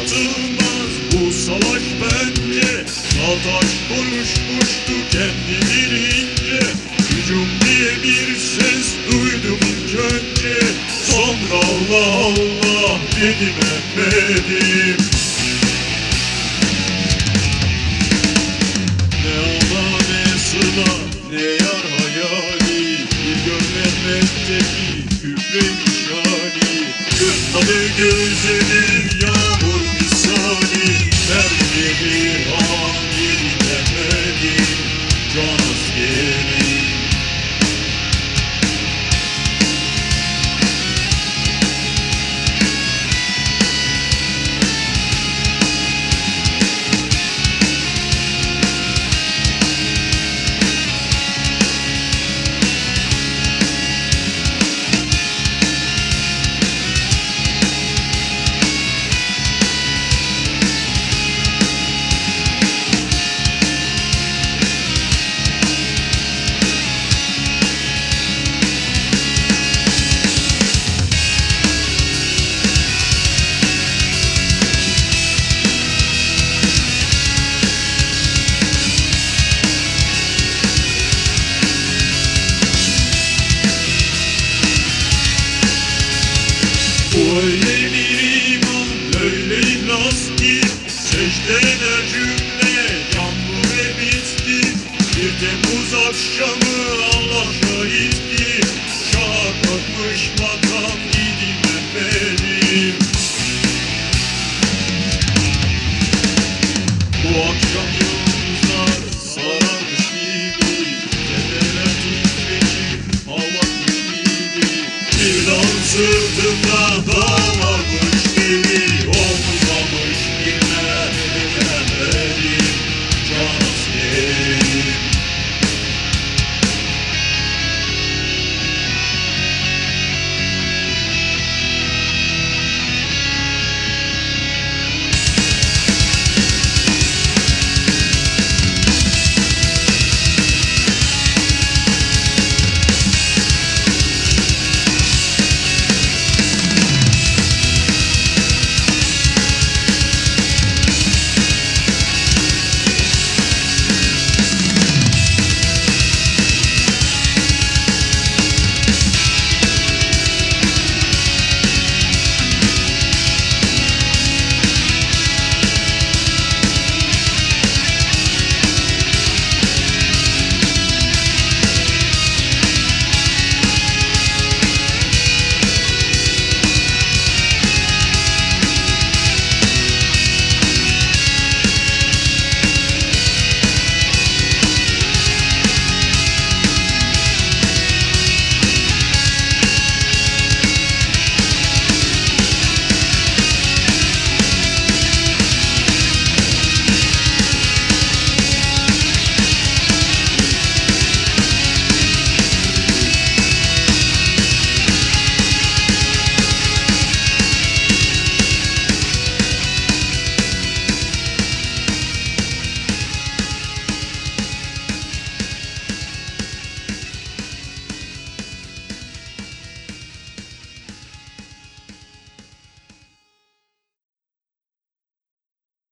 Anlatılmaz bu savaş bence. Çağdaş konuşmuştu kendi dilince Hücum diye bir ses duydum ilk önce. Sonra Allah Allah dedim emmedim Ne ana ne sıla ne yar hayali. Bir gör Mehmet'teki küfremiş hali Kırmadı gözlerim yağmur Temmuz akşamı Allah şahit ki Şaha kalkmış makam idim benim Bu akşam yıldızlar sararmış gibi Tepeler titreşir hava gibi. Bir dal sırtımda